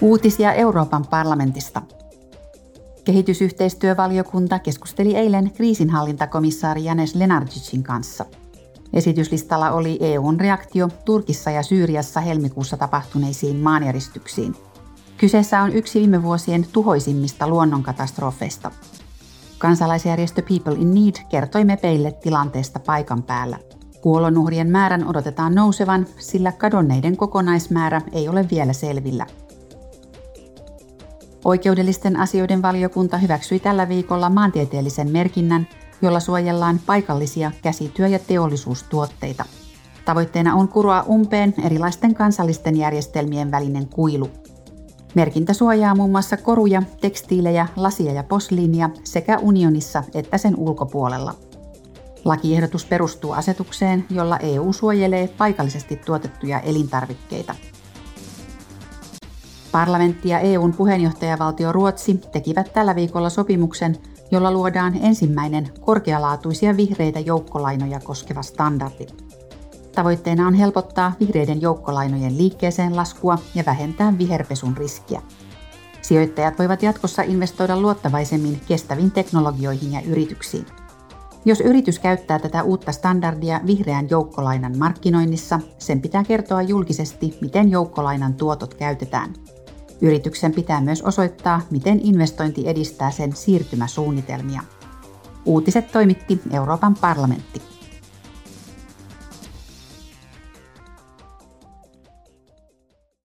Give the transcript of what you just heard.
Uutisia Euroopan parlamentista. Kehitysyhteistyövaliokunta keskusteli eilen kriisinhallintakomissaari Janes Lenarcicin kanssa. Esityslistalla oli EUn reaktio Turkissa ja Syyriassa helmikuussa tapahtuneisiin maanjäristyksiin. Kyseessä on yksi viime vuosien tuhoisimmista luonnonkatastrofeista. Kansalaisjärjestö People in Need kertoi mepeille tilanteesta paikan päällä. Kuolonuhrien määrän odotetaan nousevan, sillä kadonneiden kokonaismäärä ei ole vielä selvillä. Oikeudellisten asioiden valiokunta hyväksyi tällä viikolla maantieteellisen merkinnän, jolla suojellaan paikallisia käsityö- ja teollisuustuotteita. Tavoitteena on kuroa umpeen erilaisten kansallisten järjestelmien välinen kuilu. Merkintä suojaa muun muassa koruja, tekstiilejä, lasia ja posliinia sekä unionissa että sen ulkopuolella. Lakiehdotus perustuu asetukseen, jolla EU suojelee paikallisesti tuotettuja elintarvikkeita. Parlamentti ja EUn puheenjohtajavaltio Ruotsi tekivät tällä viikolla sopimuksen, jolla luodaan ensimmäinen korkealaatuisia vihreitä joukkolainoja koskeva standardi. Tavoitteena on helpottaa vihreiden joukkolainojen liikkeeseen laskua ja vähentää viherpesun riskiä. Sijoittajat voivat jatkossa investoida luottavaisemmin kestäviin teknologioihin ja yrityksiin. Jos yritys käyttää tätä uutta standardia vihreän joukkolainan markkinoinnissa, sen pitää kertoa julkisesti, miten joukkolainan tuotot käytetään. Yrityksen pitää myös osoittaa, miten investointi edistää sen siirtymäsuunnitelmia. Uutiset toimitti Euroopan parlamentti.